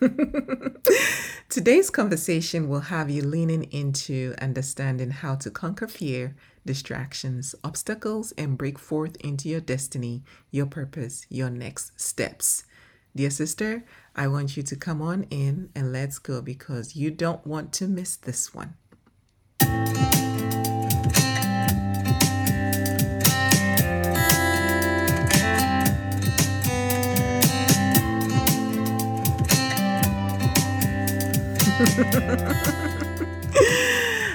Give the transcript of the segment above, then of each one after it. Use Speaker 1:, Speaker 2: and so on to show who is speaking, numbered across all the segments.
Speaker 1: Today's conversation will have you leaning into understanding how to conquer fear, distractions, obstacles, and break forth into your destiny, your purpose, your next steps. Dear sister, I want you to come on in and let's go because you don't want to miss this one.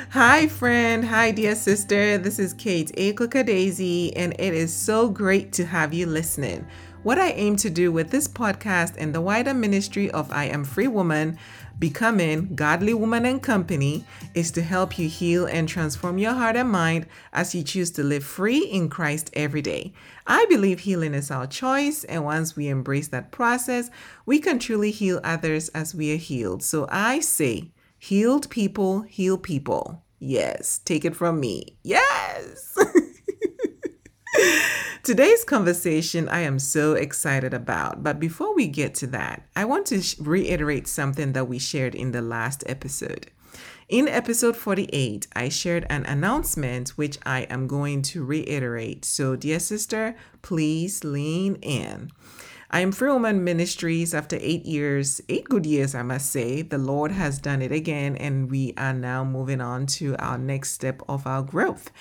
Speaker 1: Hi, friend. Hi, dear sister. This is Kate A. Daisy, and it is so great to have you listening. What I aim to do with this podcast and the wider ministry of I Am Free Woman, Becoming Godly Woman and Company, is to help you heal and transform your heart and mind as you choose to live free in Christ every day. I believe healing is our choice, and once we embrace that process, we can truly heal others as we are healed. So I say, healed people heal people. Yes, take it from me. Yes. Today's conversation I am so excited about, but before we get to that, I want to reiterate something that we shared in the last episode. In episode 48, I shared an announcement which I am going to reiterate. So, dear sister, please lean in. I am Free Woman Ministries after eight years, eight good years, I must say. The Lord has done it again, and we are now moving on to our next step of our growth.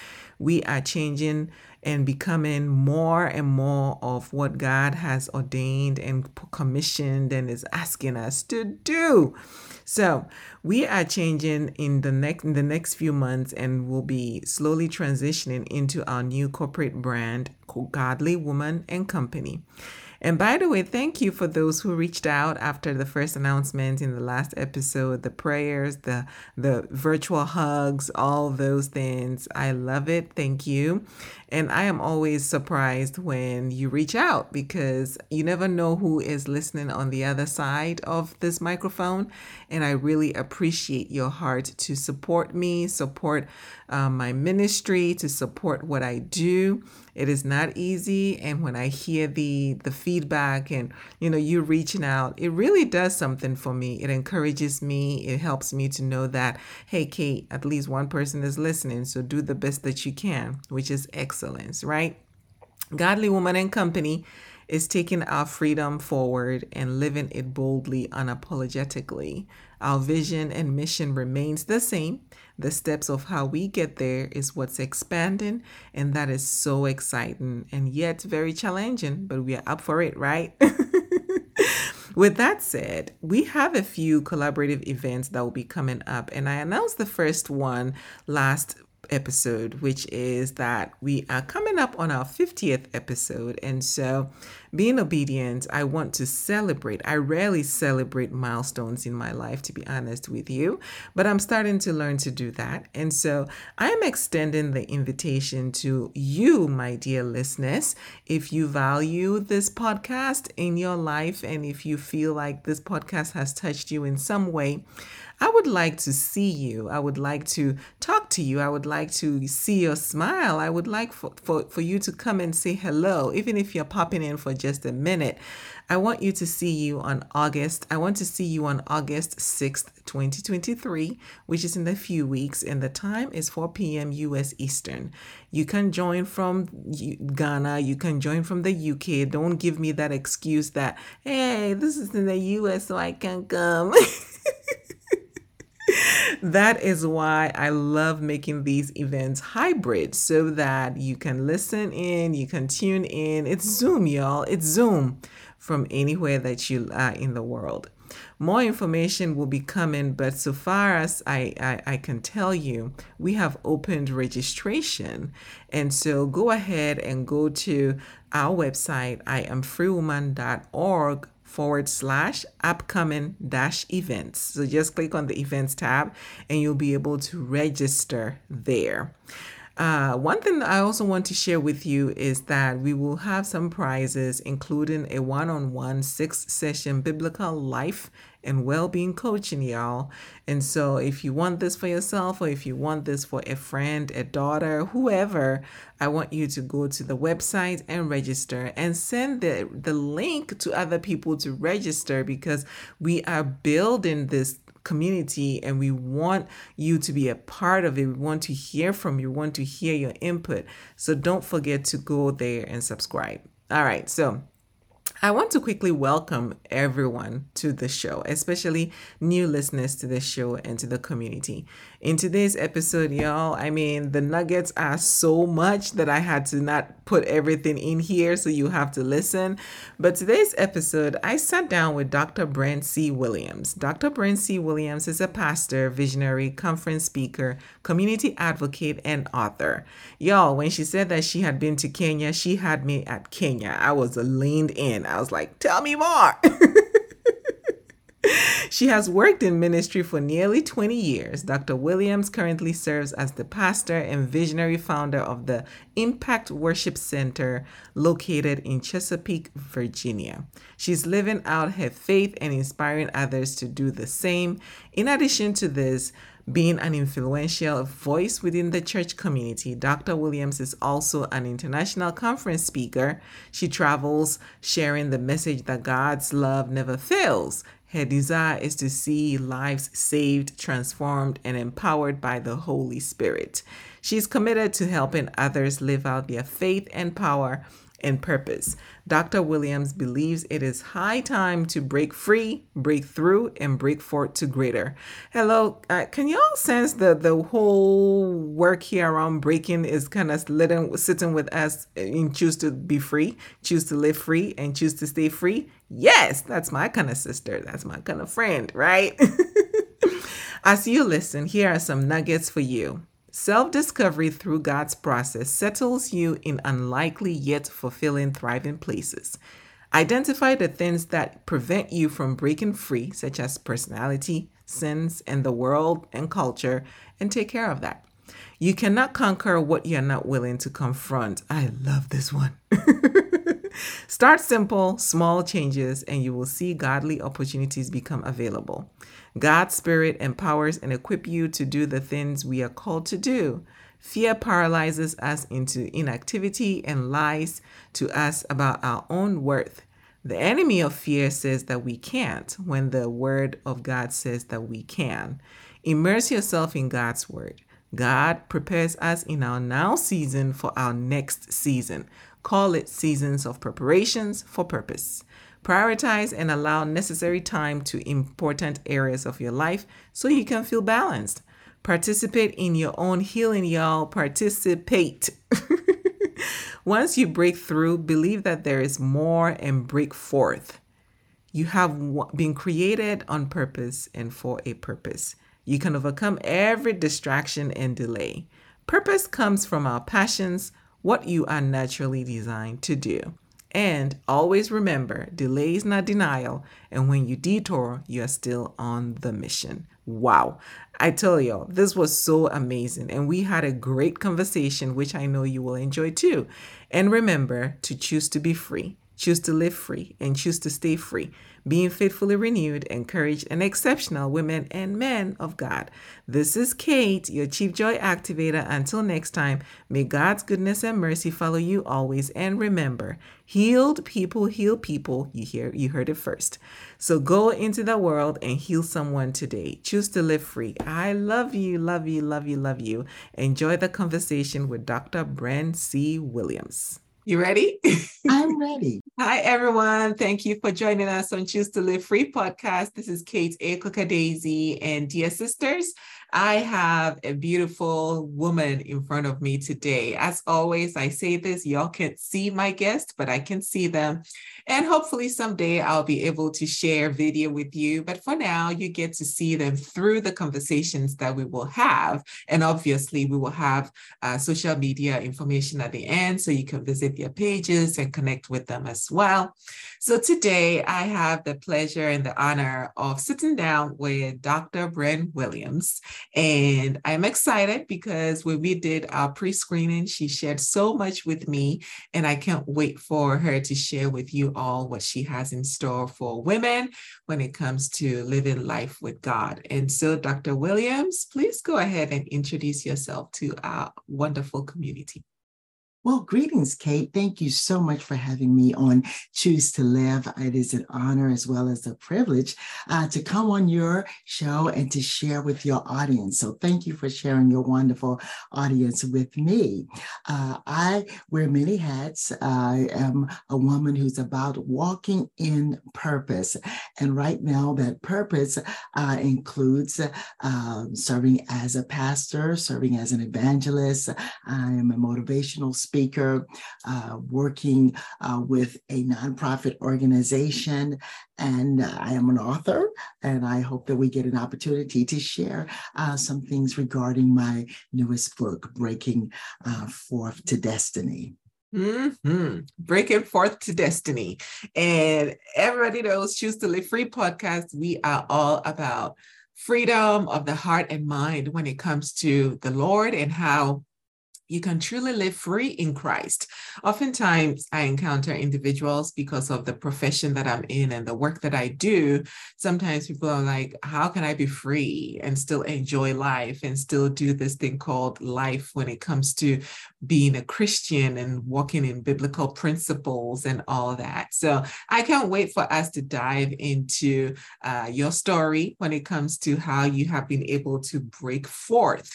Speaker 1: We are changing and becoming more and more of what God has ordained and commissioned and is asking us to do. So we are changing in the next in the next few months and we'll be slowly transitioning into our new corporate brand, Godly Woman and Company. And by the way, thank you for those who reached out after the first announcement in the last episode, the prayers, the the virtual hugs, all those things. I love it. Thank you. And I am always surprised when you reach out because you never know who is listening on the other side of this microphone. And I really appreciate your heart to support me, support um, my ministry, to support what I do. It is not easy. And when I hear the, the feedback and, you know, you reaching out, it really does something for me. It encourages me. It helps me to know that, hey, Kate, at least one person is listening. So do the best that you can, which is excellent excellence, right? Godly Woman and Company is taking our freedom forward and living it boldly, unapologetically. Our vision and mission remains the same. The steps of how we get there is what's expanding, and that is so exciting and yet very challenging, but we are up for it, right? With that said, we have a few collaborative events that will be coming up, and I announced the first one last episode, which is that we are coming up on our 50th episode. And so, being obedient, I want to celebrate. I rarely celebrate milestones in my life, to be honest with you, but I'm starting to learn to do that. And so, I'm extending the invitation to you, my dear listeners. If you value this podcast in your life and if you feel like this podcast has touched you in some way, I would like to see you. I would like to talk to you. I would like to see your smile. I would like for, for, for you to come and say hello, even if you're popping in for just a minute. I want you to see you on August. I want to see you on August 6th, 2023, which is in a few weeks, and the time is 4 p.m. US Eastern. You can join from Ghana, you can join from the UK. Don't give me that excuse that, hey, this is in the US, so I can't come. that is why I love making these events hybrid so that you can listen in, you can tune in. It's Zoom, y'all. It's Zoom from anywhere that you are in the world. More information will be coming, but so far as I, I, I, can tell you, we have opened registration. And so go ahead and go to our website, iamfreewoman.org forward slash upcoming dash events. So just click on the events tab and you'll be able to register there. Uh, one thing I also want to share with you is that we will have some prizes, including a one on one six session biblical life and well being coaching, y'all. And so, if you want this for yourself or if you want this for a friend, a daughter, whoever, I want you to go to the website and register and send the, the link to other people to register because we are building this community and we want you to be a part of it. We want to hear from you, we want to hear your input. So don't forget to go there and subscribe. All right. So I want to quickly welcome everyone to the show, especially new listeners to the show and to the community. In today's episode, y'all, I mean, the nuggets are so much that I had to not put everything in here, so you have to listen. But today's episode, I sat down with Dr. Bren C. Williams. Dr. Bren C. Williams is a pastor, visionary, conference speaker, community advocate, and author. Y'all, when she said that she had been to Kenya, she had me at Kenya. I was leaned in. I was like, tell me more. she has worked in ministry for nearly 20 years. Dr. Williams currently serves as the pastor and visionary founder of the Impact Worship Center located in Chesapeake, Virginia. She's living out her faith and inspiring others to do the same. In addition to this, being an influential voice within the church community, Dr. Williams is also an international conference speaker. She travels sharing the message that God's love never fails. Her desire is to see lives saved, transformed, and empowered by the Holy Spirit. She's committed to helping others live out their faith and power and purpose. Dr. Williams believes it is high time to break free, break through, and break forth to greater. Hello, uh, can y'all sense that the whole work here around breaking is kind of sitting, sitting with us and choose to be free, choose to live free, and choose to stay free? Yes, that's my kind of sister. That's my kind of friend, right? As you listen, here are some nuggets for you. Self discovery through God's process settles you in unlikely yet fulfilling, thriving places. Identify the things that prevent you from breaking free, such as personality, sins, and the world and culture, and take care of that. You cannot conquer what you're not willing to confront. I love this one. Start simple, small changes, and you will see godly opportunities become available. God's Spirit empowers and equips you to do the things we are called to do. Fear paralyzes us into inactivity and lies to us about our own worth. The enemy of fear says that we can't when the word of God says that we can. Immerse yourself in God's word. God prepares us in our now season for our next season. Call it seasons of preparations for purpose. Prioritize and allow necessary time to important areas of your life so you can feel balanced. Participate in your own healing, y'all. Participate. Once you break through, believe that there is more and break forth. You have been created on purpose and for a purpose. You can overcome every distraction and delay. Purpose comes from our passions, what you are naturally designed to do. And always remember, delay is not denial. And when you detour, you are still on the mission. Wow. I tell y'all, this was so amazing. And we had a great conversation, which I know you will enjoy too. And remember to choose to be free, choose to live free, and choose to stay free being faithfully renewed, encouraged, and exceptional women and men of God. This is Kate, your Chief Joy Activator. Until next time, may God's goodness and mercy follow you always. And remember, healed people heal people. You hear you heard it first. So go into the world and heal someone today. Choose to live free. I love you, love you, love you, love you. Enjoy the conversation with Dr. Bren C. Williams. You ready?
Speaker 2: I'm ready.
Speaker 1: Hi, everyone. Thank you for joining us on Choose to Live Free podcast. This is Kate A. Daisy, and dear sisters, I have a beautiful woman in front of me today. As always, I say this, y'all can't see my guest, but I can see them. And hopefully someday I'll be able to share video with you. But for now, you get to see them through the conversations that we will have. And obviously, we will have uh, social media information at the end so you can visit their pages and connect with them as as well. So today I have the pleasure and the honor of sitting down with Dr. Bren Williams. And I'm excited because when we did our pre screening, she shared so much with me. And I can't wait for her to share with you all what she has in store for women when it comes to living life with God. And so, Dr. Williams, please go ahead and introduce yourself to our wonderful community.
Speaker 2: Well, greetings, Kate. Thank you so much for having me on Choose to Live. It is an honor as well as a privilege uh, to come on your show and to share with your audience. So, thank you for sharing your wonderful audience with me. Uh, I wear many hats. I am a woman who's about walking in purpose. And right now, that purpose uh, includes um, serving as a pastor, serving as an evangelist. I am a motivational speaker speaker, uh, working uh, with a nonprofit organization, and I am an author. And I hope that we get an opportunity to share uh, some things regarding my newest book, Breaking uh, Forth to Destiny.
Speaker 1: Mm-hmm. Breaking forth to destiny. And everybody knows Choose to Live Free podcast. We are all about freedom of the heart and mind when it comes to the Lord and how you can truly live free in Christ. Oftentimes, I encounter individuals because of the profession that I'm in and the work that I do. Sometimes people are like, How can I be free and still enjoy life and still do this thing called life when it comes to being a Christian and walking in biblical principles and all that? So, I can't wait for us to dive into uh, your story when it comes to how you have been able to break forth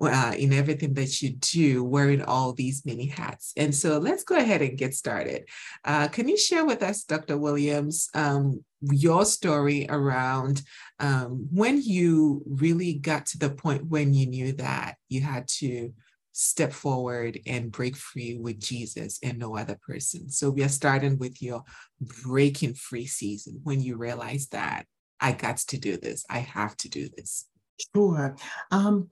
Speaker 1: uh, in everything that you do wearing all these many hats. And so let's go ahead and get started. Uh, can you share with us, Dr. Williams, um, your story around um, when you really got to the point when you knew that you had to step forward and break free with Jesus and no other person. So we are starting with your breaking free season when you realized that I got to do this. I have to do this.
Speaker 2: Sure. Um,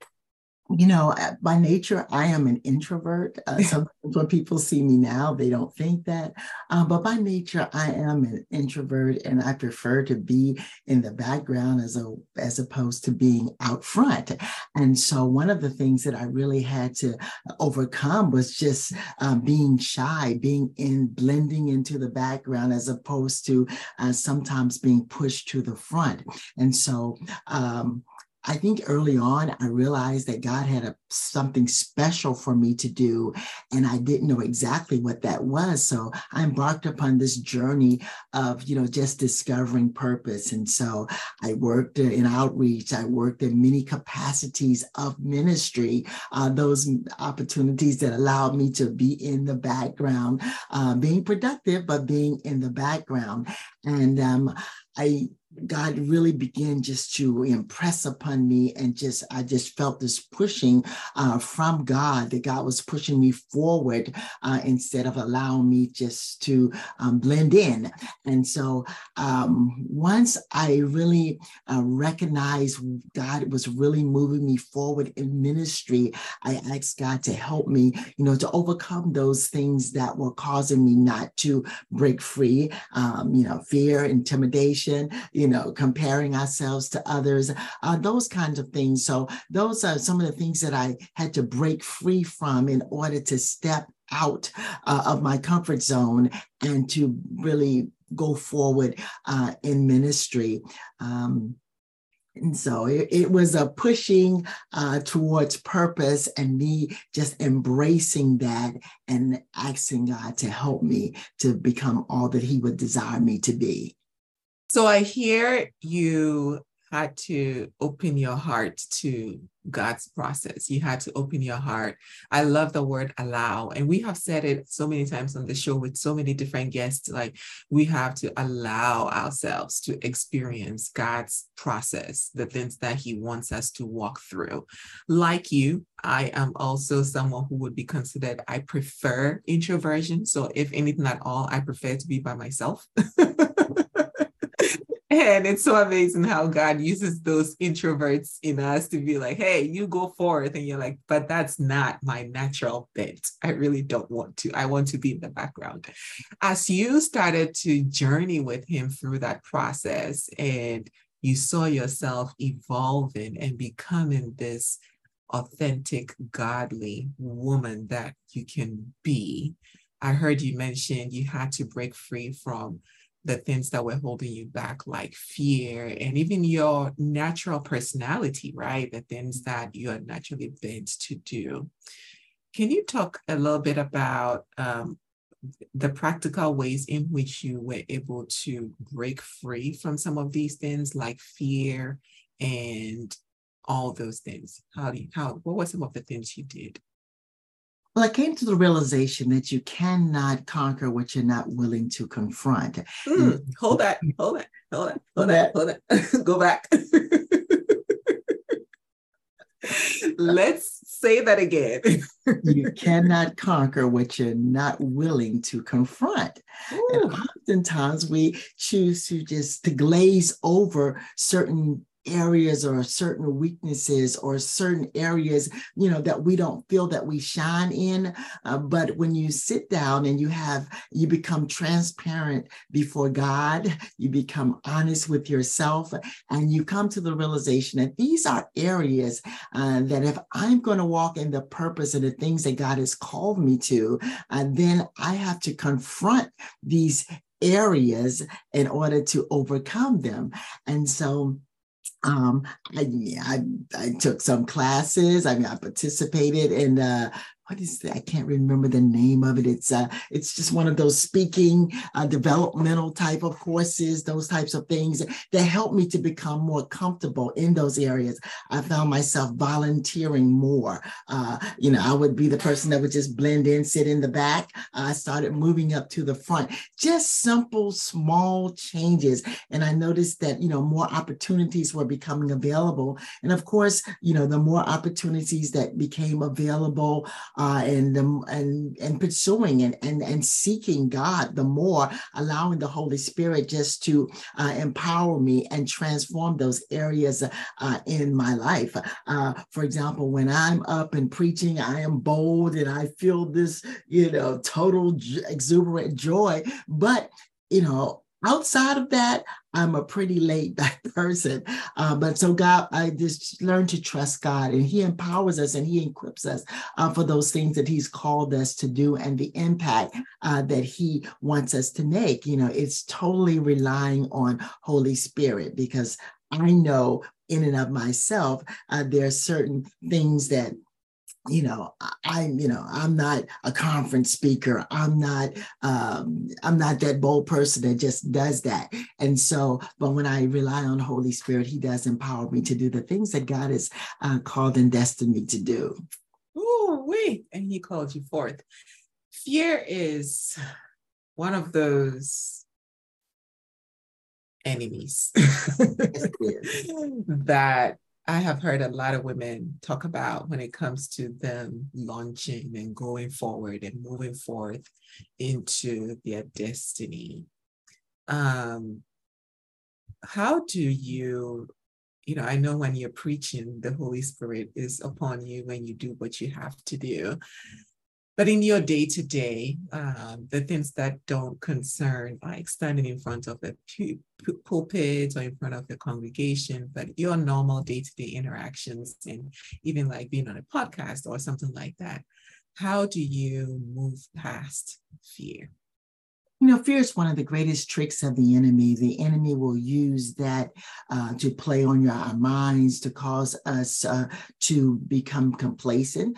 Speaker 2: you know, uh, by nature, I am an introvert. Uh, sometimes when people see me now, they don't think that. Um, but by nature, I am an introvert, and I prefer to be in the background as a as opposed to being out front. And so, one of the things that I really had to overcome was just um, being shy, being in blending into the background as opposed to uh, sometimes being pushed to the front. And so, um, I think early on, I realized that God had a, something special for me to do, and I didn't know exactly what that was. So I embarked upon this journey of, you know, just discovering purpose. And so I worked in outreach, I worked in many capacities of ministry, uh, those opportunities that allowed me to be in the background, uh, being productive, but being in the background. And um, I God really began just to impress upon me, and just I just felt this pushing uh, from God that God was pushing me forward uh, instead of allowing me just to um, blend in. And so um, once I really uh, recognized God was really moving me forward in ministry, I asked God to help me, you know, to overcome those things that were causing me not to break free. Um, you know, fear, intimidation you know, comparing ourselves to others, uh, those kinds of things. So those are some of the things that I had to break free from in order to step out uh, of my comfort zone and to really go forward uh, in ministry. Um, and so it, it, was a pushing uh, towards purpose and me just embracing that and asking God to help me to become all that He would desire me to be.
Speaker 1: So I hear you had to open your heart to God's process. You had to open your heart. I love the word allow. And we have said it so many times on the show with so many different guests. Like we have to allow ourselves to experience God's process, the things that He wants us to walk through. Like you, I am also someone who would be considered, I prefer introversion. So if anything at all, I prefer to be by myself. And it's so amazing how God uses those introverts in us to be like, hey, you go forth. And you're like, but that's not my natural bent. I really don't want to. I want to be in the background. As you started to journey with Him through that process and you saw yourself evolving and becoming this authentic, godly woman that you can be, I heard you mention you had to break free from the things that were holding you back, like fear and even your natural personality, right? The things that you are naturally bent to do. Can you talk a little bit about um, the practical ways in which you were able to break free from some of these things, like fear and all those things? How do you, how, what were some of the things you did?
Speaker 2: Well, I came to the realization that you cannot conquer what you're not willing to confront.
Speaker 1: Mm, hold that, hold that, hold that, hold that, hold that. Go back. Let's say that again.
Speaker 2: you cannot conquer what you're not willing to confront. Ooh. And oftentimes we choose to just to glaze over certain areas or certain weaknesses or certain areas you know that we don't feel that we shine in uh, but when you sit down and you have you become transparent before god you become honest with yourself and you come to the realization that these are areas uh, that if i'm going to walk in the purpose and the things that god has called me to uh, then i have to confront these areas in order to overcome them. And so um, I, I, I took some classes. I mean, I participated in uh, what is? I can't remember the name of it. It's uh, it's just one of those speaking uh, developmental type of courses, those types of things that help me to become more comfortable in those areas. I found myself volunteering more. Uh, you know, I would be the person that would just blend in, sit in the back. I started moving up to the front. Just simple, small changes, and I noticed that you know more opportunities were becoming available. And of course, you know, the more opportunities that became available uh, and the, and and pursuing and, and and seeking God the more, allowing the Holy Spirit just to uh, empower me and transform those areas uh, in my life. Uh, for example, when I'm up and preaching, I am bold and I feel this, you know, total exuberant joy. But you know, outside of that, I'm a pretty laid back person. Uh, but so God, I just learned to trust God and He empowers us and He equips us uh, for those things that He's called us to do and the impact uh, that He wants us to make. You know, it's totally relying on Holy Spirit because I know in and of myself, uh, there are certain things that you know i'm you know i'm not a conference speaker. I'm not um i'm not that bold person that just does that. And so but when i rely on holy spirit he does empower me to do the things that god has uh, called and destined me to do.
Speaker 1: Oh wait and he called you forth. Fear is one of those enemies that I have heard a lot of women talk about when it comes to them launching and going forward and moving forth into their destiny. Um, how do you, you know, I know when you're preaching, the Holy Spirit is upon you when you do what you have to do. But in your day to day, the things that don't concern like standing in front of the pulpit or in front of the congregation, but your normal day to day interactions and even like being on a podcast or something like that, how do you move past fear?
Speaker 2: You know, fear is one of the greatest tricks of the enemy. The enemy will use that uh, to play on your our minds, to cause us uh, to become complacent,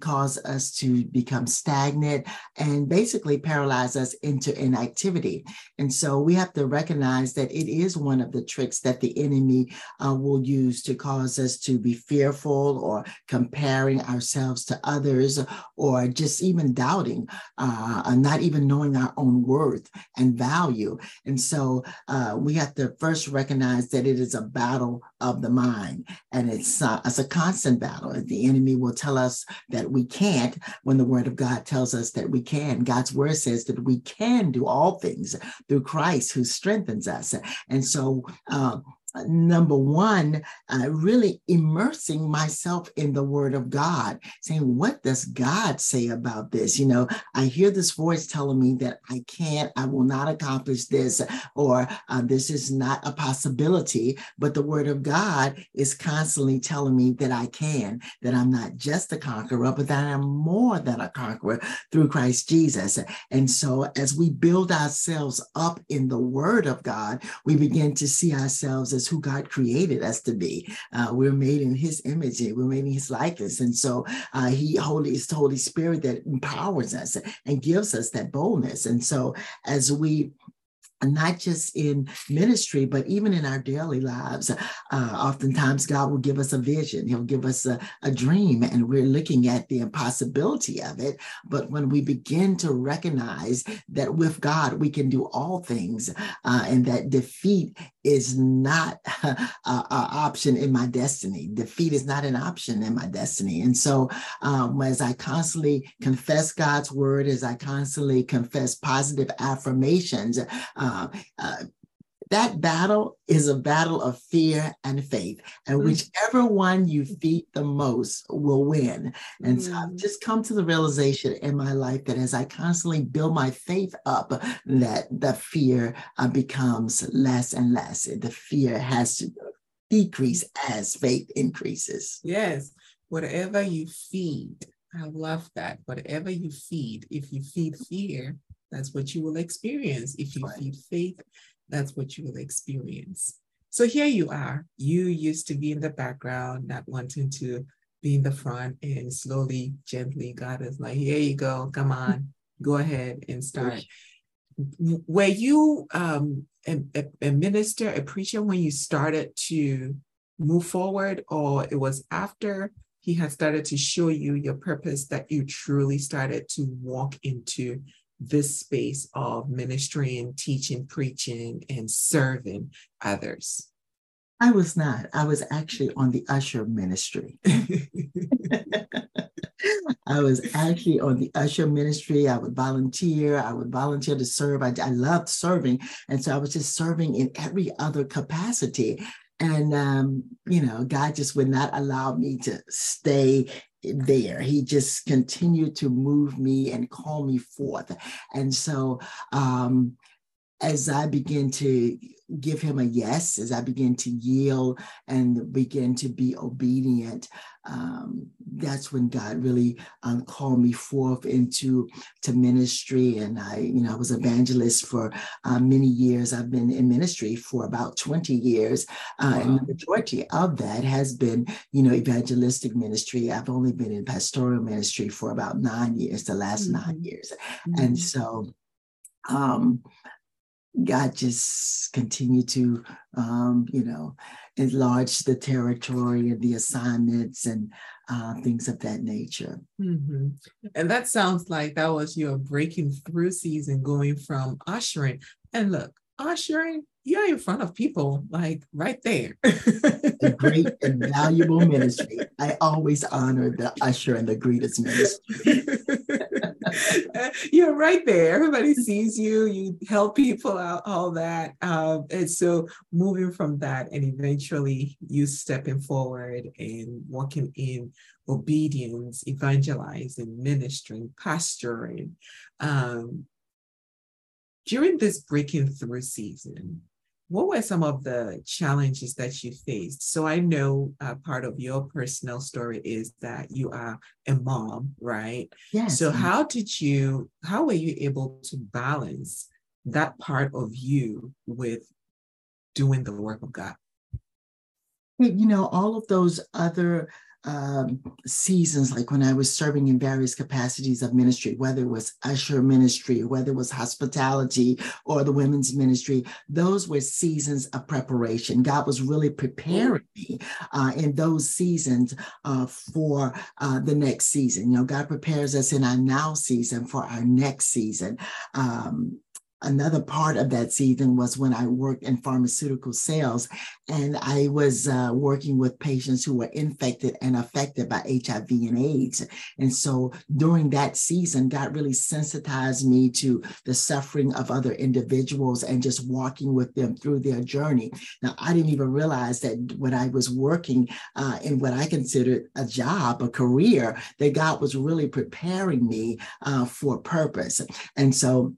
Speaker 2: cause us to become stagnant, and basically paralyze us into inactivity. And so we have to recognize that it is one of the tricks that the enemy uh, will use to cause us to be fearful or comparing ourselves to others, or just even doubting, uh, not even knowing our own worth worth and value. And so uh, we have to first recognize that it is a battle of the mind, and it's uh, it's a constant battle. The enemy will tell us that we can't when the Word of God tells us that we can. God's Word says that we can do all things through Christ who strengthens us. And so uh, number one, uh, really immersing myself in the Word of God, saying, What does God say about this? You know, I hear this voice telling me that I can't, I will not accomplish this, or uh, this is not a possibility. But the Word of God is constantly telling me that I can, that I'm not just a conqueror, but that I'm more than a conqueror through Christ Jesus. And so as we build ourselves up in the Word of God, we begin to see ourselves as who God created us to be. Uh, we're made in His image, we're made in His likeness, and so uh, He Holy is the Holy Spirit that empowers us and gives us that boldness. And so as we not just in ministry, but even in our daily lives. Uh, oftentimes, God will give us a vision, He'll give us a, a, dream, and we're looking at the impossibility of it. But when we begin to recognize that with God, we can do all things, uh, and that defeat is not an option in my destiny. Defeat is not an option in my destiny. And so, um, as I constantly confess God's word, as I constantly confess positive affirmations, uh, uh, that battle is a battle of fear and faith. And mm-hmm. whichever one you feed the most will win. And mm-hmm. so I've mm-hmm. just come to the realization in my life that as I constantly build my faith up, that the fear uh, becomes less and less. The fear has to decrease as faith increases.
Speaker 1: Yes. Whatever you feed, I love that. Whatever you feed, if you feed fear, that's what you will experience. If you feed faith, that's what you will experience. So here you are. You used to be in the background, not wanting to be in the front, and slowly, gently, God is like, here you go, come on, go ahead and start. Were you um, a, a, minister, a preacher when you started to move forward, or it was after he had started to show you your purpose that you truly started to walk into this space of ministering, teaching, preaching, and serving others?
Speaker 2: I was not. I was actually on the usher ministry. I was actually on the usher ministry. I would volunteer. I would volunteer to serve. I, I loved serving. And so I was just serving in every other capacity. And, um, you know, God just would not allow me to stay there. He just continued to move me and call me forth. And so um, as I begin to give him a yes, as I begin to yield and begin to be obedient, um, that's when God really um, called me forth into to ministry. And I, you know, I was evangelist for uh, many years. I've been in ministry for about 20 years. Uh, wow. And the majority of that has been, you know, evangelistic ministry. I've only been in pastoral ministry for about nine years, the last mm-hmm. nine years. Mm-hmm. And so, um, God just continued to, um, you know, enlarge the territory and the assignments and uh, things of that nature.
Speaker 1: Mm-hmm. And that sounds like that was your breaking through season going from ushering. And look, ushering, you're in front of people like right there.
Speaker 2: a great and valuable ministry. I always honor the usher and the greeters ministry.
Speaker 1: you're right there. Everybody sees you. You help people out, all that. Um, and so moving from that, and eventually you stepping forward and walking in obedience, evangelizing, ministering, pastoring. Um, during this breaking through season, what were some of the challenges that you faced? So I know uh, part of your personal story is that you are a mom, right?
Speaker 2: Yes.
Speaker 1: So how did you, how were you able to balance that part of you with doing the work of God?
Speaker 2: You know, all of those other um, seasons, like when I was serving in various capacities of ministry, whether it was usher ministry, whether it was hospitality or the women's ministry, those were seasons of preparation. God was really preparing me uh, in those seasons uh, for uh, the next season. You know, God prepares us in our now season for our next season. Um, another part of that season was when I worked in pharmaceutical sales and I was uh, working with patients who were infected and affected by HIV and AIDS. And so during that season, God really sensitized me to the suffering of other individuals and just walking with them through their journey. Now, I didn't even realize that when I was working uh, in what I considered a job, a career, that God was really preparing me uh, for purpose. And so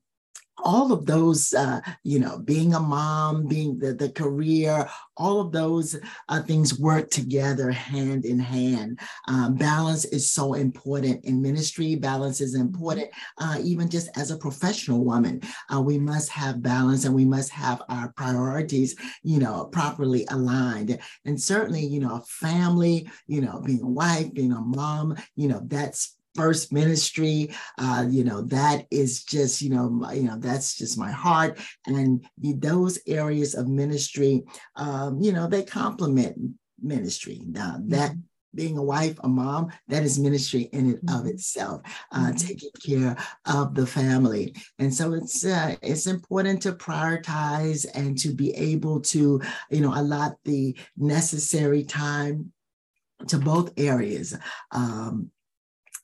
Speaker 2: all of those, uh, you know, being a mom, being the, the career, all of those uh, things work together hand in hand. Um, balance is so important in ministry. Balance is important uh, even just as a professional woman. Uh, we must have balance and we must have our priorities, you know, properly aligned. And certainly, you know, a family, you know, being a wife, being a mom, you know, that's first ministry uh, you know that is just you know my, you know that's just my heart and those areas of ministry um, you know they complement ministry now that mm-hmm. being a wife a mom that is ministry in and of mm-hmm. itself uh, mm-hmm. taking care of the family and so it's uh, it's important to prioritize and to be able to you know allot the necessary time to both areas um,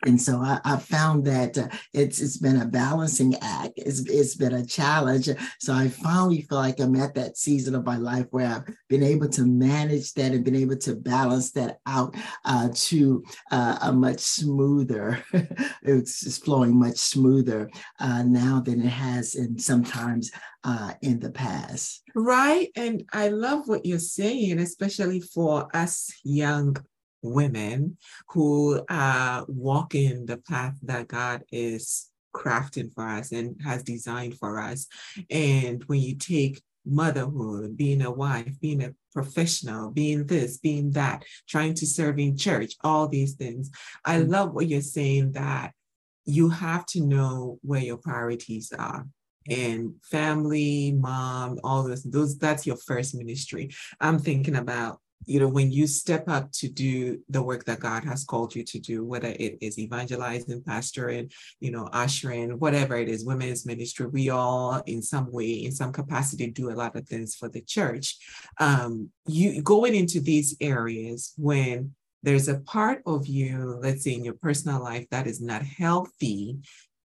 Speaker 2: and so I, I found that uh, it's it's been a balancing act. It's it's been a challenge. So I finally feel like I'm at that season of my life where I've been able to manage that and been able to balance that out uh, to uh, a much smoother. it's just flowing much smoother uh, now than it has in sometimes uh, in the past.
Speaker 1: Right, and I love what you're saying, especially for us young women who are walking the path that God is crafting for us and has designed for us. And when you take motherhood, being a wife, being a professional, being this, being that, trying to serve in church, all these things. I mm. love what you're saying that you have to know where your priorities are and family, mom, all those, those that's your first ministry. I'm thinking about you know, when you step up to do the work that God has called you to do, whether it is evangelizing, pastoring, you know, ushering, whatever it is, women's ministry, we all in some way, in some capacity, do a lot of things for the church. Um, you going into these areas when there's a part of you, let's say in your personal life, that is not healthy,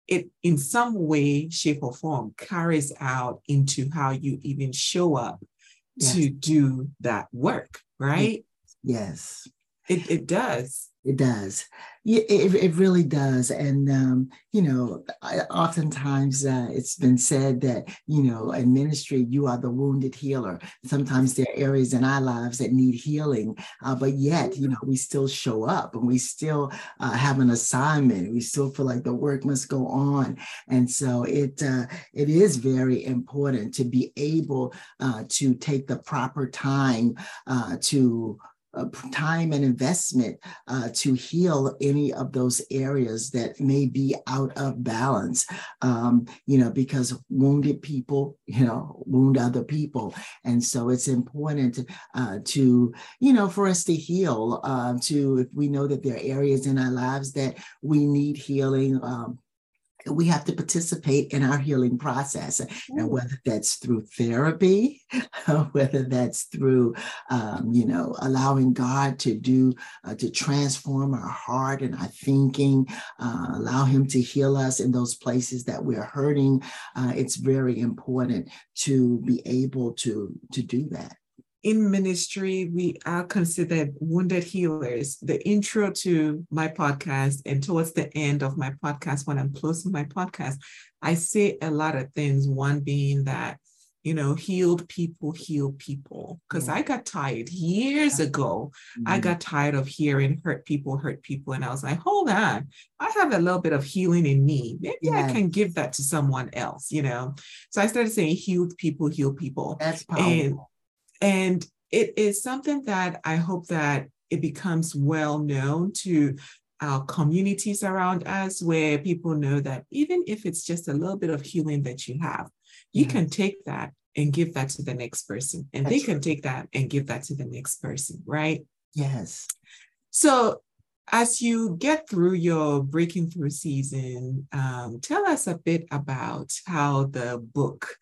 Speaker 1: it in some way, shape, or form carries out into how you even show up yes. to do that work right?
Speaker 2: Yes.
Speaker 1: It, it does.
Speaker 2: It does. It, it really does. And, um, you know, oftentimes uh, it's been said that, you know, in ministry, you are the wounded healer. Sometimes there are areas in our lives that need healing, uh, but yet, you know, we still show up and we still uh, have an assignment. We still feel like the work must go on. And so it, uh, it is very important to be able uh, to take the proper time uh, to time and investment uh, to heal any of those areas that may be out of balance. Um, you know, because wounded people, you know, wound other people, and so it's important uh, to, you know, for us to heal. Uh, to if we know that there are areas in our lives that we need healing. Um, we have to participate in our healing process. And whether that's through therapy, whether that's through, um, you know, allowing God to do, uh, to transform our heart and our thinking, uh, allow Him to heal us in those places that we're hurting, uh, it's very important to be able to, to do that
Speaker 1: in ministry, we are considered wounded healers. The intro to my podcast and towards the end of my podcast, when I'm closing my podcast, I say a lot of things. One being that, you know, healed people heal people. Because I got tired years ago. Mm-hmm. I got tired of hearing hurt people hurt people. And I was like, hold on, I have a little bit of healing in me. Maybe yes. I can give that to someone else, you know? So I started saying healed people heal people.
Speaker 2: That's powerful. And
Speaker 1: and it is something that I hope that it becomes well known to our communities around us where people know that even if it's just a little bit of healing that you have, you yes. can take that and give that to the next person. And That's they can take that and give that to the next person, right?
Speaker 2: Yes.
Speaker 1: So as you get through your breaking through season, um, tell us a bit about how the book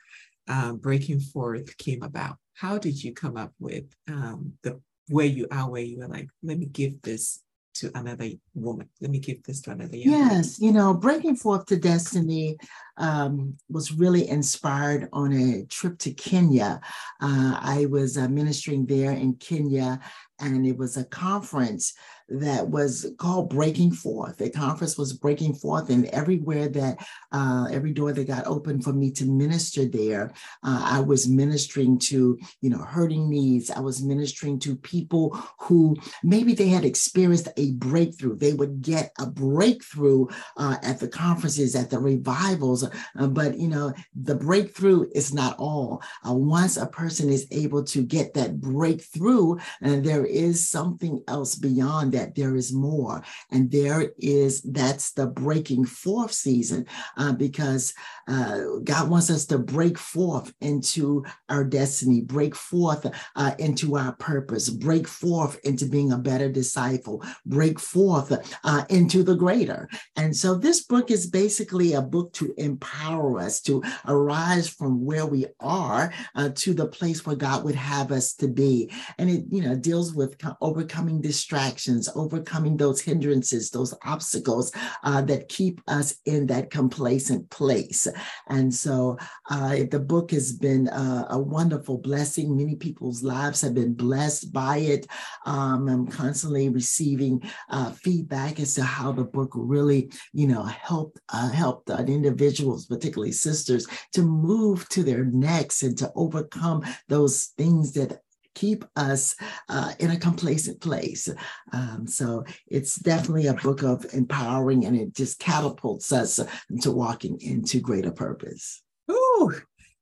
Speaker 1: um, Breaking Forth came about. How did you come up with um, the where you are, where you were like, let me give this to another woman. Let me give this to another
Speaker 2: Yes, you know, Breaking Forth to Destiny um, was really inspired on a trip to Kenya. Uh, I was uh, ministering there in Kenya, and it was a conference that was called Breaking Forth. The conference was breaking forth, and everywhere that uh, every door that got open for me to minister there, uh, I was ministering to you know hurting needs. I was ministering to people who maybe they had experienced a breakthrough. They would get a breakthrough uh, at the conferences, at the revivals, uh, but you know the breakthrough is not all. Uh, once a person is able to get that breakthrough, and there is something else beyond that there is more. And there is, that's the breaking forth season uh, because uh, God wants us to break forth into our destiny, break forth uh, into our purpose, break forth into being a better disciple, break forth uh, into the greater. And so this book is basically a book to empower us to arise from where we are uh, to the place where God would have us to be. And it, you know, deals with overcoming distractions, overcoming those hindrances, those obstacles uh, that keep us in that complacent place. And so uh, the book has been uh, a wonderful blessing. Many people's lives have been blessed by it. Um, I'm constantly receiving uh, feedback as to how the book really, you know, helped uh, helped individuals, particularly sisters, to move to their next and to overcome those things that keep us uh, in a complacent place. Um, so it's definitely a book of empowering and it just catapults us into walking into greater purpose.
Speaker 1: Ooh.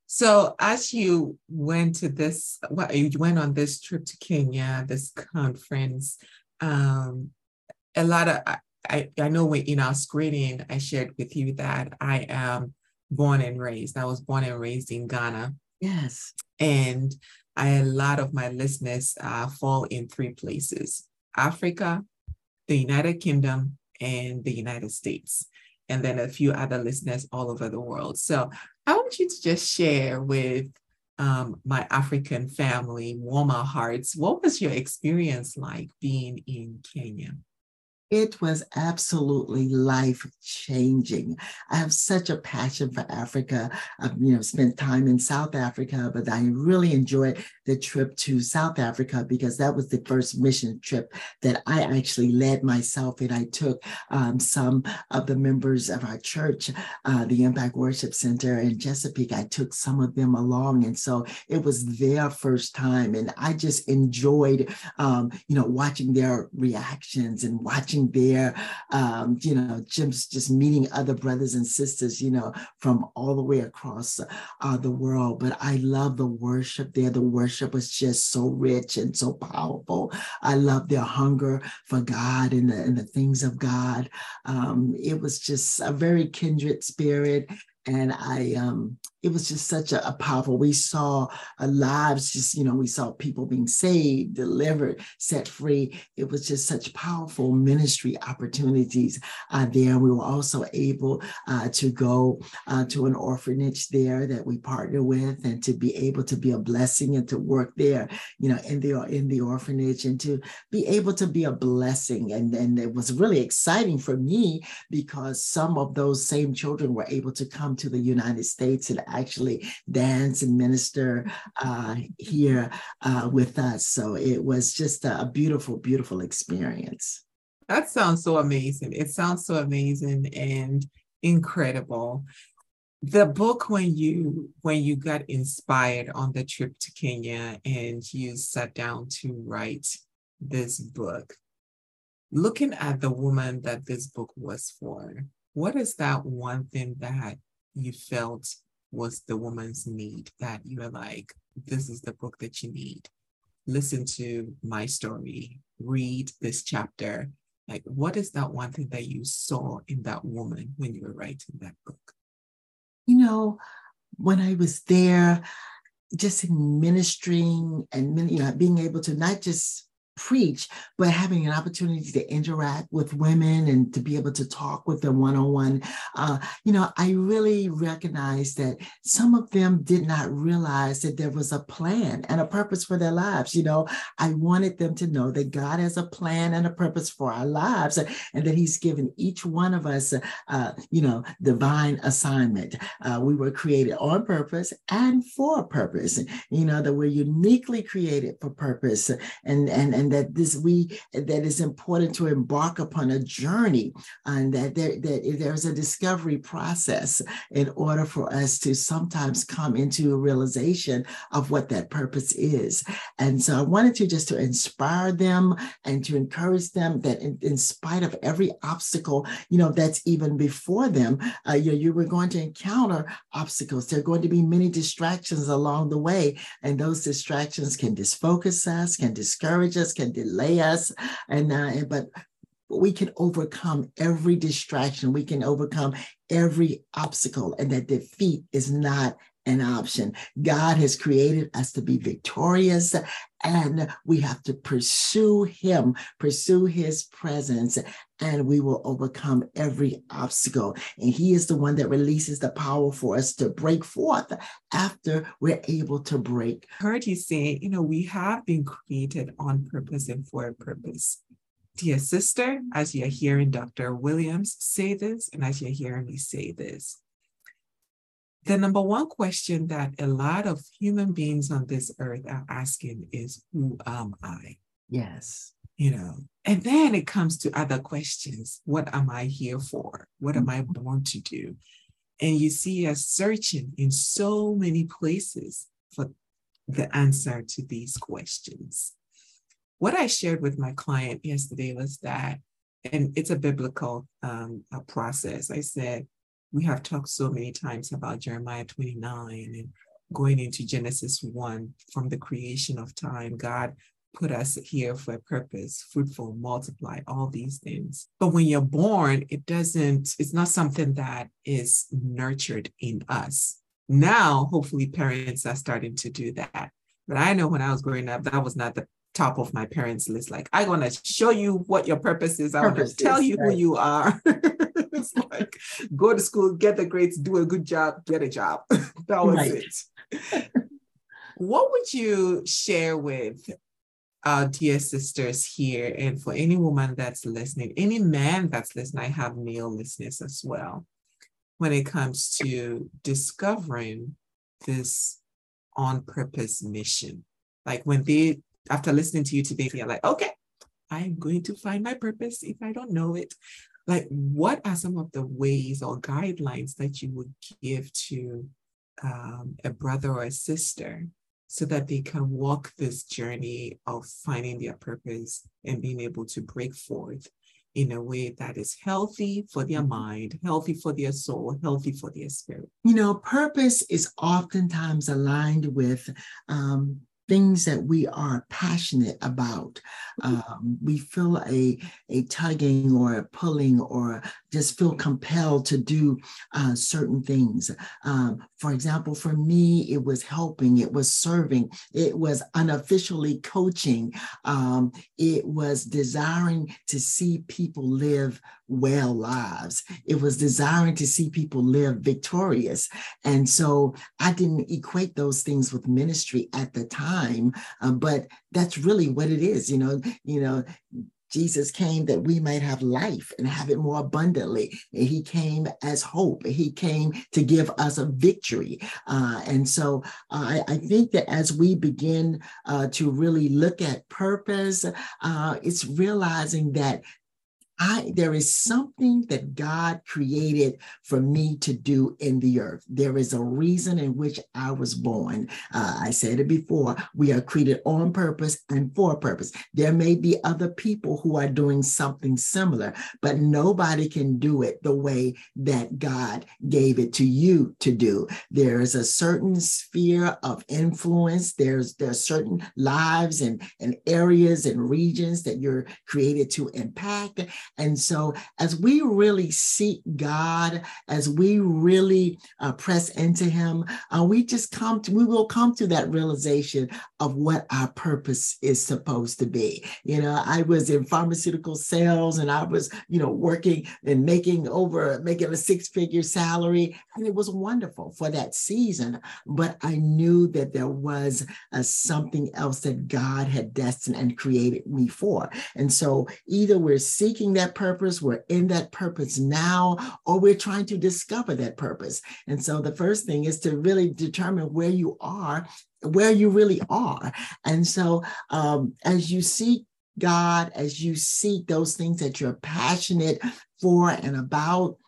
Speaker 1: So as you went to this, well, you went on this trip to Kenya, this conference, um, a lot of, I, I know when in our screening, I shared with you that I am born and raised. I was born and raised in Ghana.
Speaker 2: Yes.
Speaker 1: And a lot of my listeners uh, fall in three places Africa, the United Kingdom, and the United States, and then a few other listeners all over the world. So I want you to just share with um, my African family, warmer hearts, what was your experience like being in Kenya?
Speaker 2: It was absolutely life changing. I have such a passion for Africa. I've you know spent time in South Africa, but I really enjoyed the trip to South Africa because that was the first mission trip that I actually led myself. And I took um, some of the members of our church, uh, the Impact Worship Center in Chesapeake. I took some of them along, and so it was their first time, and I just enjoyed, um, you know, watching their reactions and watching watching there, um, you know, just just meeting other brothers and sisters, you know, from all the way across uh, the world. But I love the worship there. The worship was just so rich and so powerful. I love their hunger for God and the, and the things of God. Um, it was just a very kindred spirit and I um it was just such a, a powerful. We saw lives, just you know, we saw people being saved, delivered, set free. It was just such powerful ministry opportunities uh, there. We were also able uh, to go uh, to an orphanage there that we partner with, and to be able to be a blessing and to work there, you know, in the in the orphanage, and to be able to be a blessing. And and it was really exciting for me because some of those same children were able to come to the United States and actually dance and minister uh, here uh, with us. So it was just a, beautiful, beautiful experience.
Speaker 1: That sounds so amazing. It sounds so amazing and incredible. The book when you when you got inspired on the trip to Kenya and you sat down to write this book, looking at the woman that this book was for, what is that one thing that you felt was the woman's need that you were like, this is the book that you need. Listen to my story, read this chapter. Like, what is that one thing that you saw in that woman when you were writing that book?
Speaker 2: You know, when I was there, just in ministering and you know being able to not just preach, but having an opportunity to interact with women and to be able to talk with them one on one, you know, I really recognized that some of them did not realize that there was a plan and a purpose for their lives. You know, I wanted them to know that God has a plan and a purpose for our lives and that He's given each one of us, uh, you know, divine assignment. Uh, we were created on purpose and for a purpose. You know, that we're uniquely created for purpose and, and, and and that this we that is important to embark upon a journey and that there that there's a discovery process in order for us to sometimes come into a realization of what that purpose is. And so i wanted to just to inspire them and to encourage them that in, in spite of every obstacle you know that's even before them uh, you, you were going to encounter obstacles. There are going to be many distractions along the way and those distractions can disfocus us can discourage us can delay us, and uh, but we can overcome every distraction. We can overcome every obstacle, and that defeat is not an option. God has created us to be victorious, and we have to pursue Him, pursue His presence, and we will overcome every obstacle. And He is the one that releases the power for us to break forth after we're able to break.
Speaker 1: I heard you say, you know, we have been created on purpose and for a purpose. Dear sister, as you're hearing Dr. Williams say this, and as you're hearing me say this, the number one question that a lot of human beings on this earth are asking is, Who am I?
Speaker 2: Yes.
Speaker 1: You know, and then it comes to other questions What am I here for? What am I born to do? And you see us searching in so many places for the answer to these questions. What I shared with my client yesterday was that, and it's a biblical um, a process. I said, we have talked so many times about Jeremiah 29 and going into Genesis 1 from the creation of time. God put us here for a purpose, fruitful, multiply, all these things. But when you're born, it doesn't, it's not something that is nurtured in us. Now, hopefully, parents are starting to do that. But I know when I was growing up, that was not the top of my parents' list. Like, I want to show you what your purpose is. I want to tell you right. who you are. it's like go to school, get the grades, do a good job, get a job. that was right. it. what would you share with our dear sisters here and for any woman that's listening, any man that's listening? I have male listeners as well. When it comes to discovering this on purpose mission, like when they, after listening to you today, they're like, okay, I'm going to find my purpose if I don't know it like what are some of the ways or guidelines that you would give to um, a brother or a sister so that they can walk this journey of finding their purpose and being able to break forth in a way that is healthy for their mind, healthy for their soul, healthy for their spirit.
Speaker 2: You know, purpose is oftentimes aligned with um, things that we are passionate about. Mm-hmm. Um, we feel a, a tugging or a pulling or just feel compelled to do uh, certain things. Um, for example, for me, it was helping, it was serving, it was unofficially coaching, um, it was desiring to see people live well lives. It was desiring to see people live victorious. And so I didn't equate those things with ministry at the time, uh, but that's really what it is. You know, you know, Jesus came that we might have life and have it more abundantly. He came as hope. He came to give us a victory. Uh, and so uh, I, I, think that as we begin uh, to really look at purpose, uh, it's realizing that I there is something that God created for me to do in the earth. There is a reason in which I was born. Uh, I said it before. We are created on purpose and for purpose. There may be other people who are doing something similar, but nobody can do it the way that God gave it to you to do. There is a certain sphere of influence. There's there are certain lives and, and areas and regions that you're created to impact And so, as we really seek God, as we really uh, press into Him, uh, we just come to, we will come to that realization of what our purpose is supposed to be. You know, I was in pharmaceutical sales and I was, you know, working and making over, making a six figure salary. And it was wonderful for that season. But I knew that there was uh, something else that God had destined and created me for. And so either we're seeking that purpose, we're in that purpose now, or we're trying to discover that purpose. And so the first thing is to really determine where you are, where you really are. And so um, as you seek God, as you seek those things that you're passionate for and about,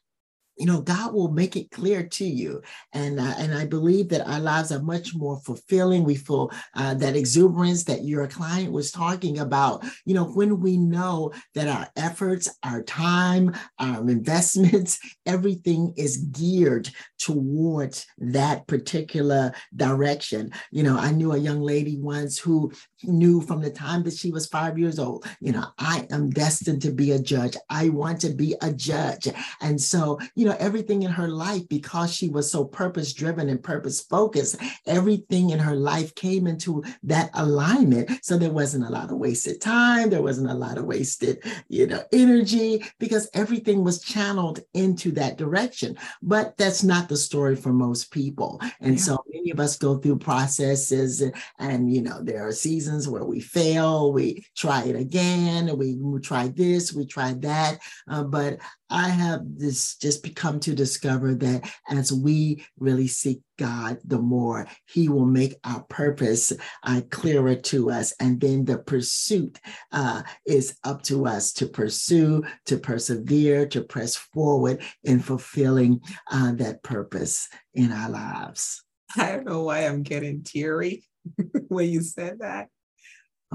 Speaker 2: you know god will make it clear to you. And uh, and i believe that our lives are much more fulfilling. We feel uh, that exuberance that your client was talking about. You know when we know that our efforts our time our investments everything is geared towards that particular direction. You know i knew a young lady once who knew from the time that she was five years old you know i am destined to be a judge i want to be a judge and so you know, everything in her life, because she was so purpose driven and purpose focused, everything in her life came into that alignment. So there wasn't a lot of wasted time. There wasn't a lot of wasted, you know, energy because everything was channeled into that direction. But that's not the story for most people. And yeah. so many of us go through processes and, and, you know, there are seasons where we fail, we try it again, we, try this, we try that. Uh, but I have this just become to discover that as we really seek God, the more He will make our purpose uh, clearer to us. And then the pursuit uh, is up to us to pursue, to persevere, to press forward in fulfilling uh, that purpose in our lives.
Speaker 1: I don't know why I'm getting teary when you said that.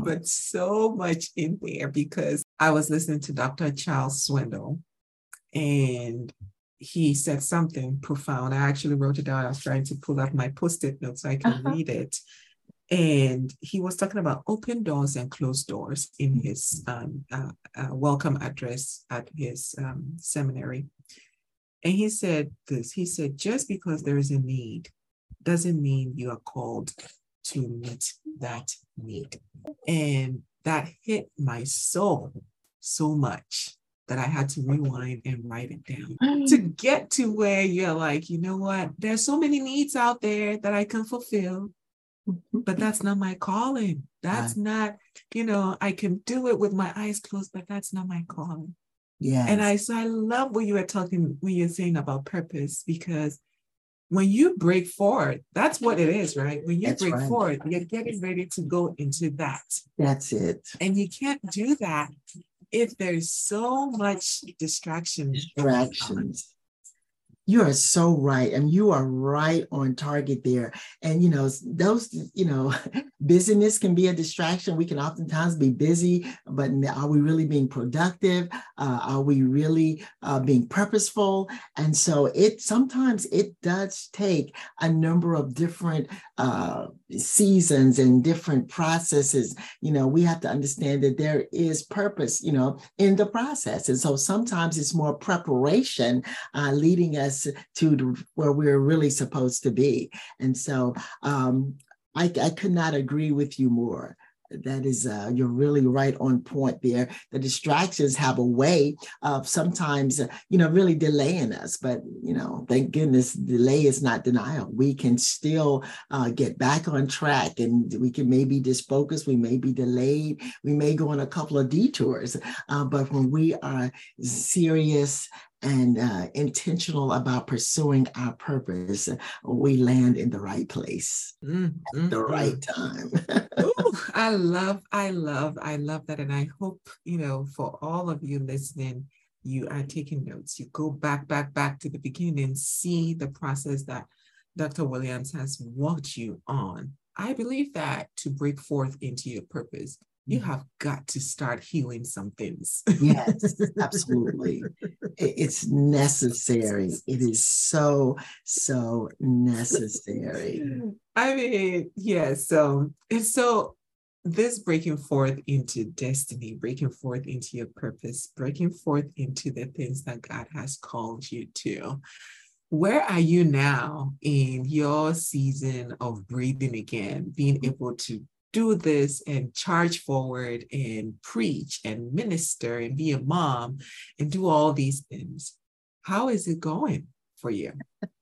Speaker 1: But so much in there because I was listening to Dr. Charles Swindoll and he said something profound. I actually wrote it down. I was trying to pull up my post-it notes so I can uh-huh. read it. And he was talking about open doors and closed doors in his um, uh, uh, welcome address at his um, seminary. And he said this he said, just because there is a need doesn't mean you are called to meet that need. And that hit my soul so much that I had to rewind and write it down mm. to get to where you're like, you know what? There's so many needs out there that I can fulfill, mm-hmm. but that's not my calling. That's right. not, you know, I can do it with my eyes closed, but that's not my calling. Yeah. And I so I love what you were talking when you're saying about purpose because when you break forward, that's what it is, right? When you that's break right. forward, you're getting ready to go into that.
Speaker 2: That's it.
Speaker 1: And you can't do that if there's so much distraction.
Speaker 2: Distractions. You are so right. And you are right on target there. And, you know, those, you know, busyness can be a distraction. We can oftentimes be busy, but are we really being productive? Uh, are we really uh, being purposeful? And so it sometimes it does take a number of different uh, seasons and different processes. You know, we have to understand that there is purpose, you know, in the process. And so sometimes it's more preparation uh, leading us to where we're really supposed to be. And so um, I, I could not agree with you more. That is uh, you're really right on point there. The distractions have a way of sometimes uh, you know really delaying us but you know thank goodness delay is not denial. We can still uh, get back on track and we can maybe disfocus we may be delayed we may go on a couple of detours uh, but when we are serious and uh, intentional about pursuing our purpose, we land in the right place mm, mm, the right time.
Speaker 1: Ooh, I love, I love, I love that. And I hope, you know, for all of you listening, you are taking notes. You go back, back, back to the beginning and see the process that Dr. Williams has walked you on. I believe that to break forth into your purpose, you mm-hmm. have got to start healing some things.
Speaker 2: yes, absolutely. It's necessary. It is so, so necessary.
Speaker 1: I mean, yeah. So, and so this breaking forth into destiny, breaking forth into your purpose, breaking forth into the things that God has called you to. Where are you now in your season of breathing again, being able to do this and charge forward and preach and minister and be a mom and do all these things? How is it going for you?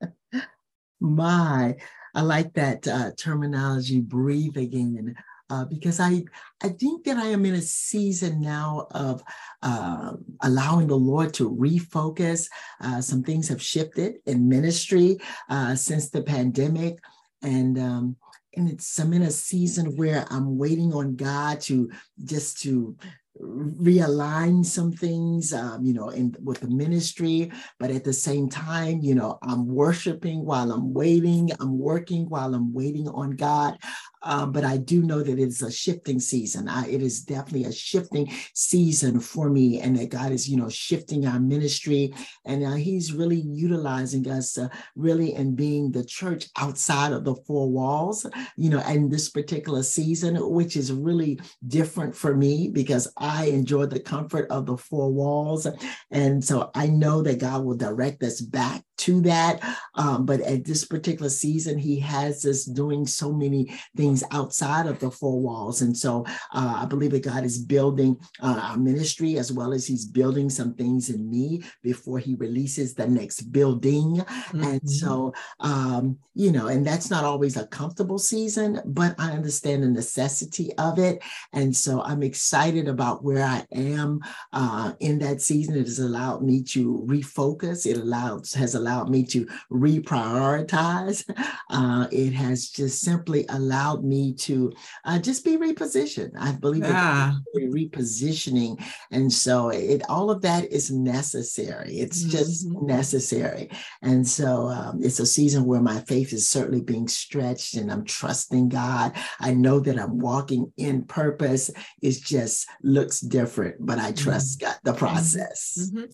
Speaker 2: My, I like that uh, terminology, breathe again uh, because I I think that I am in a season now of uh, allowing the Lord to refocus. Uh, some things have shifted in ministry uh, since the pandemic, and um, and it's I'm in a season where I'm waiting on God to just to realign some things um, you know in with the ministry but at the same time you know i'm worshiping while i'm waiting i'm working while i'm waiting on god um, but I do know that it's a shifting season. I, it is definitely a shifting season for me, and that God is, you know, shifting our ministry, and uh, He's really utilizing us, uh, really, in being the church outside of the four walls, you know, in this particular season, which is really different for me because I enjoy the comfort of the four walls, and so I know that God will direct us back to that. Um, but at this particular season, He has us doing so many things outside of the four walls. And so uh, I believe that God is building uh, our ministry as well as He's building some things in me before He releases the next building. Mm-hmm. And so, um, you know, and that's not always a comfortable season, but I understand the necessity of it. And so I'm excited about where I am uh, in that season. It has allowed me to refocus. It allows has allowed me to reprioritize. Uh, it has just simply allowed allowed me to uh, just be repositioned. I believe yeah. repositioning. And so it all of that is necessary. It's mm-hmm. just necessary. And so um, it's a season where my faith is certainly being stretched and I'm trusting God. I know that I'm walking in purpose. It just looks different, but I trust mm-hmm. God, the process.
Speaker 1: Mm-hmm.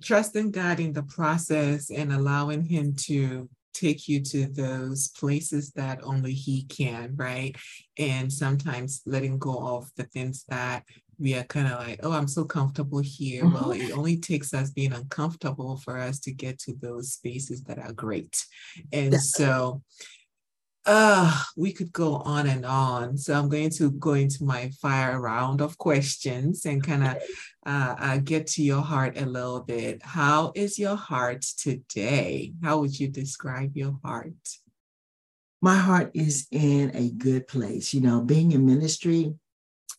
Speaker 1: Trusting God in the process and allowing Him to take you to those places that only he can, right? And sometimes letting go of the things that we are kind of like, oh, I'm so comfortable here. Mm-hmm. Well, it only takes us being uncomfortable for us to get to those spaces that are great. And so uh, we could go on and on. So I'm going to go into my fire round of questions and kind of uh, uh, get to your heart a little bit. How is your heart today? How would you describe your heart?
Speaker 2: My heart is in a good place. You know, being in ministry,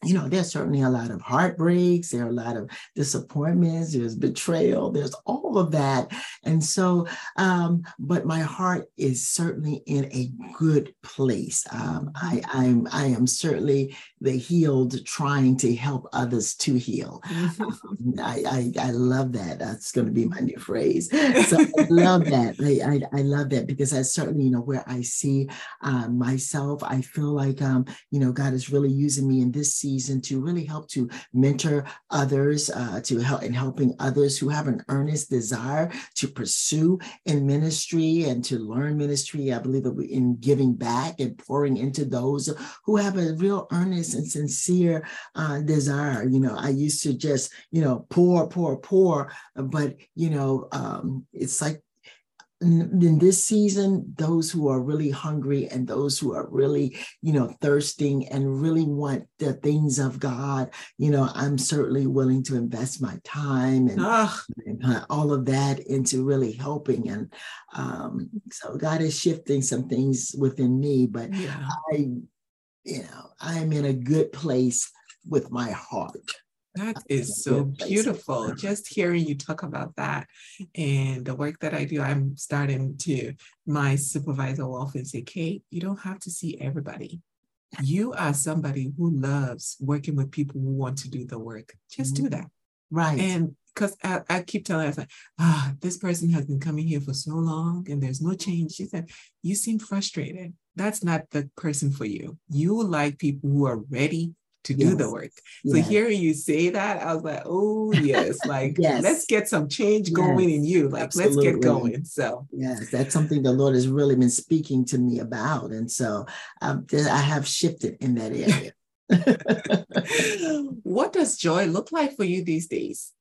Speaker 2: you know, there's certainly a lot of heartbreaks, there are a lot of disappointments, there's betrayal, there's all of that. And so, um, but my heart is certainly in a good place. Um, I, I'm, I am certainly the healed trying to help others to heal. Um, I, I, I, love that. That's going to be my new phrase. So I love that. I, I, I, love that because I certainly, you know, where I see uh, myself, I feel like, um, you know, God is really using me in this season to really help to mentor others, uh, to help in helping others who have an earnest desire to pursue in ministry and to learn ministry. I believe in giving back and pouring into those who have a real earnest and sincere uh, desire. You know, I used to just, you know, pour, pour, pour, but, you know, um, it's like in this season, those who are really hungry and those who are really, you know, thirsting and really want the things of God, you know, I'm certainly willing to invest my time and, and all of that into really helping. And um, so God is shifting some things within me, but yeah. I, you know, I'm in a good place with my heart.
Speaker 1: That is so beautiful. Just hearing you talk about that and the work that I do, I'm starting to, my supervisor will often say, Kate, you don't have to see everybody. You are somebody who loves working with people who want to do the work. Just do mm-hmm. that.
Speaker 2: Right.
Speaker 1: And because I, I, keep telling her, like, ah, this person has been coming here for so long and there's no change. She said, You seem frustrated. That's not the person for you. You like people who are ready to yes. do the work. So yes. hearing you say that, I was like, oh yes, like yes. let's get some change going in you. Like Absolutely. let's get going. So
Speaker 2: yes, that's something the Lord has really been speaking to me about. And so um, I have shifted in that area.
Speaker 1: what does joy look like for you these days?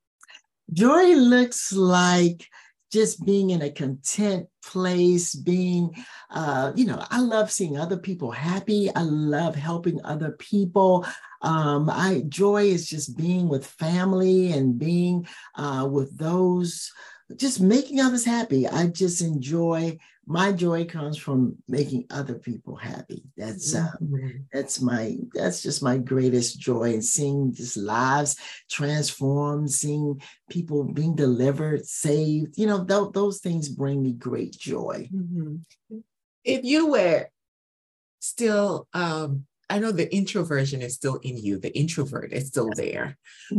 Speaker 2: Joy looks like just being in a content place, being, uh, you know, I love seeing other people happy. I love helping other people. Um, I joy is just being with family and being uh, with those, just making others happy. I just enjoy my joy comes from making other people happy. That's uh, mm-hmm. that's my that's just my greatest joy and seeing just lives transformed, seeing people being delivered, saved. You know, th- those things bring me great joy. Mm-hmm.
Speaker 1: If you were still, um, I know the introversion is still in you. The introvert is still there.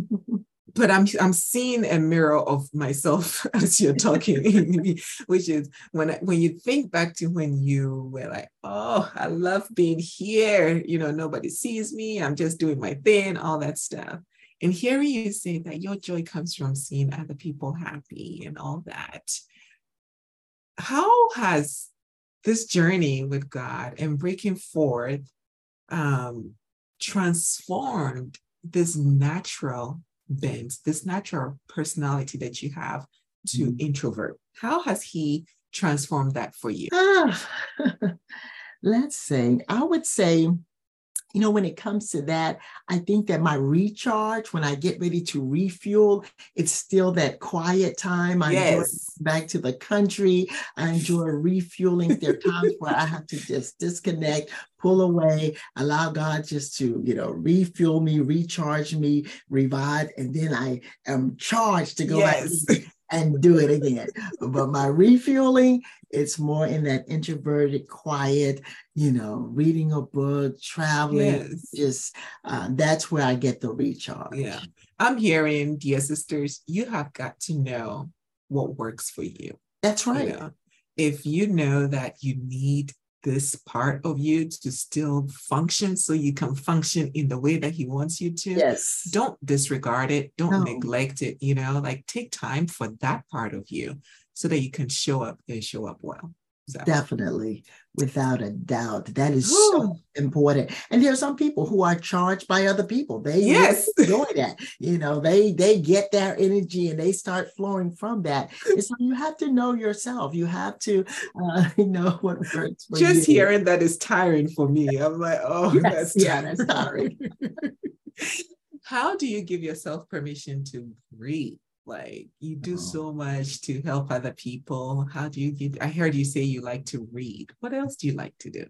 Speaker 1: but I'm I'm seeing a mirror of myself as you're talking, which is when I, when you think back to when you were like, oh, I love being here. You know, nobody sees me. I'm just doing my thing, all that stuff. And hearing you say that your joy comes from seeing other people happy and all that. How has this journey with God and breaking forth um, transformed this natural bent, this natural personality that you have to mm-hmm. introvert. How has he transformed that for you? Ah,
Speaker 2: let's say, I would say, you know, when it comes to that, I think that my recharge, when I get ready to refuel, it's still that quiet time. I yes. back to the country. I enjoy refueling. There are times where I have to just disconnect, pull away, allow God just to, you know, refuel me, recharge me, revive, and then I am charged to go yes. back and do it again. but my refueling, it's more in that introverted, quiet, you know, reading a book, traveling. Yes. Just uh, that's where I get the recharge.
Speaker 1: Yeah. I'm hearing, dear sisters, you have got to know what works for you.
Speaker 2: That's right. You
Speaker 1: know? If you know that you need this part of you to still function so you can function in the way that he wants you to.
Speaker 2: Yes.
Speaker 1: Don't disregard it. Don't no. neglect it you know like take time for that part of you so that you can show up and show up well.
Speaker 2: So. Definitely, without a doubt. That is Ooh. so important. And there are some people who are charged by other people. They
Speaker 1: yes.
Speaker 2: enjoy that. You know, they they get their energy and they start flowing from that. And so you have to know yourself. You have to uh, know what works
Speaker 1: for Just you. hearing that is tiring for me. I'm like, oh, yes, that's
Speaker 2: yeah, that's tiring.
Speaker 1: How do you give yourself permission to breathe? Like you do oh. so much to help other people. How do you get? I heard you say you like to read. What else do you like to do?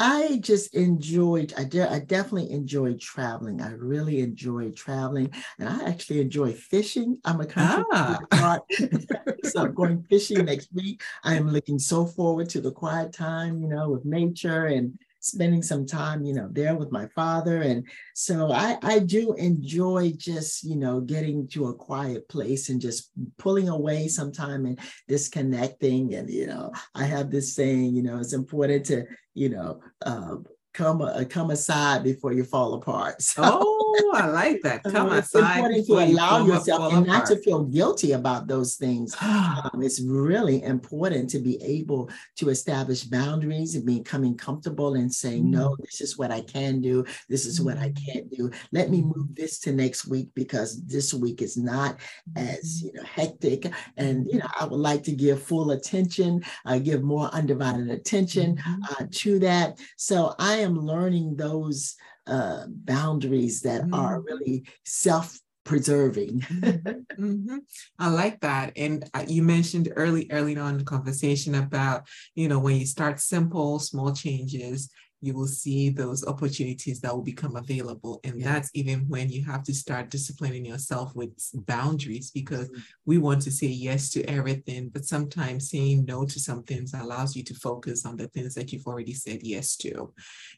Speaker 2: I just enjoyed, I, de- I definitely enjoyed traveling. I really enjoyed traveling. And I actually enjoy fishing. I'm a country ah. so I'm going fishing next week. I am looking so forward to the quiet time, you know, with nature and spending some time, you know, there with my father. And so I, I do enjoy just, you know, getting to a quiet place and just pulling away sometime and disconnecting. And, you know, I have this saying, you know, it's important to, you know, uh, come uh, come aside before you fall apart.
Speaker 1: So, oh, I like that. Come it's aside.
Speaker 2: Important to allow you yourself and not to feel guilty about those things. um, it's really important to be able to establish boundaries and becoming comfortable and saying, mm. no, this is what I can do. This is what I mm. can't do. Let me move this to next week because this week is not as mm. you know hectic. And you know, I would like to give full attention, uh, give more undivided attention mm-hmm. uh, to that. So I am am learning those uh, boundaries that mm-hmm. are really self preserving.
Speaker 1: mm-hmm. mm-hmm. I like that. And uh, you mentioned early, early on in the conversation about, you know, when you start simple, small changes, you will see those opportunities that will become available. And yeah. that's even when you have to start disciplining yourself with boundaries because mm-hmm. we want to say yes to everything, but sometimes saying no to some things allows you to focus on the things that you've already said yes to.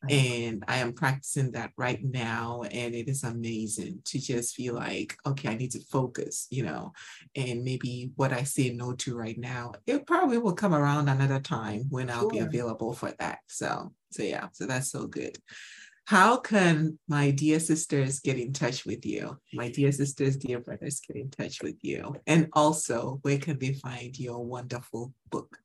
Speaker 1: And I am practicing that right now. And it is amazing to just feel like, okay, I need to focus, you know, and maybe what I say no to right now, it probably will come around another time when I'll be available for that. So so yeah, so that's so good. How can my dear sisters get in touch with you? My dear sisters, dear brothers, get in touch with you. And also, where can they find your wonderful book?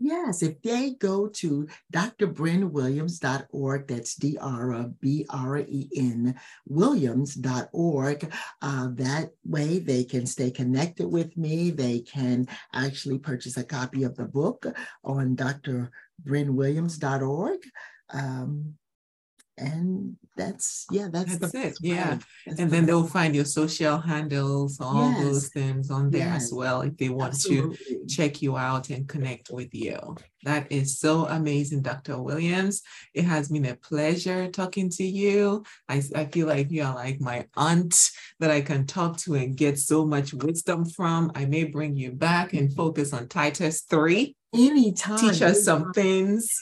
Speaker 2: Yes, if they go to drbrenwilliams.org, that's D R B R E N Williams.org, uh, that way they can stay connected with me. They can actually purchase a copy of the book on drbrenwilliams.org. Um, and that's yeah that's,
Speaker 1: that's it yeah that's and then they'll find your social handles all yes. those things on there yes. as well if they want Absolutely. to check you out and connect with you that is so amazing dr williams it has been a pleasure talking to you i, I feel like you are like my aunt that i can talk to and get so much wisdom from i may bring you back and focus on titus 3
Speaker 2: anytime.
Speaker 1: Teach us some things.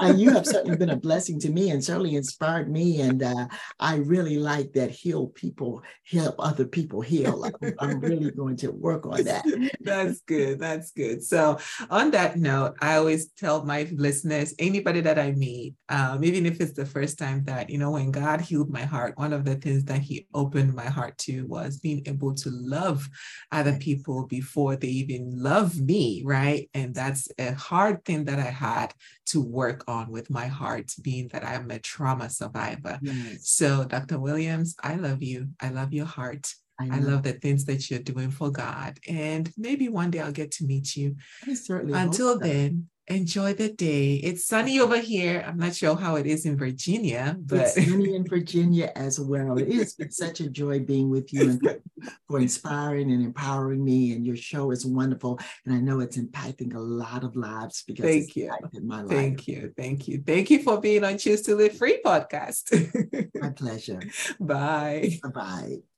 Speaker 2: uh, you have certainly been a blessing to me and certainly inspired me. And uh, I really like that heal people, help other people heal. I'm, I'm really going to work on that.
Speaker 1: That's good. That's good. So, on that note, I always tell my listeners, anybody that I meet, um, even if it's the first time that, you know, when God healed my heart, one of the things that He opened my heart to was being able to love other people before they even love me, right? And that's a hard thing that I had to work on with my heart, being that I'm a trauma survivor. Yes. So, Dr. Williams, I love you. I love your heart. I, I, love the things that you're doing for God. And maybe one day I'll get to meet you.
Speaker 2: I certainly
Speaker 1: Until then, enjoy the day. It's sunny over here. I'm not sure how it is in Virginia, but
Speaker 2: it's sunny in Virginia as well. It is it's such a joy being with you and for inspiring and empowering me. And your show is wonderful. And I know it's impacting a lot of lives because
Speaker 1: thank you. my life. Thank you. Thank you. Thank you for being on Choose to Live Free podcast.
Speaker 2: my pleasure.
Speaker 1: Bye.
Speaker 2: Bye-bye.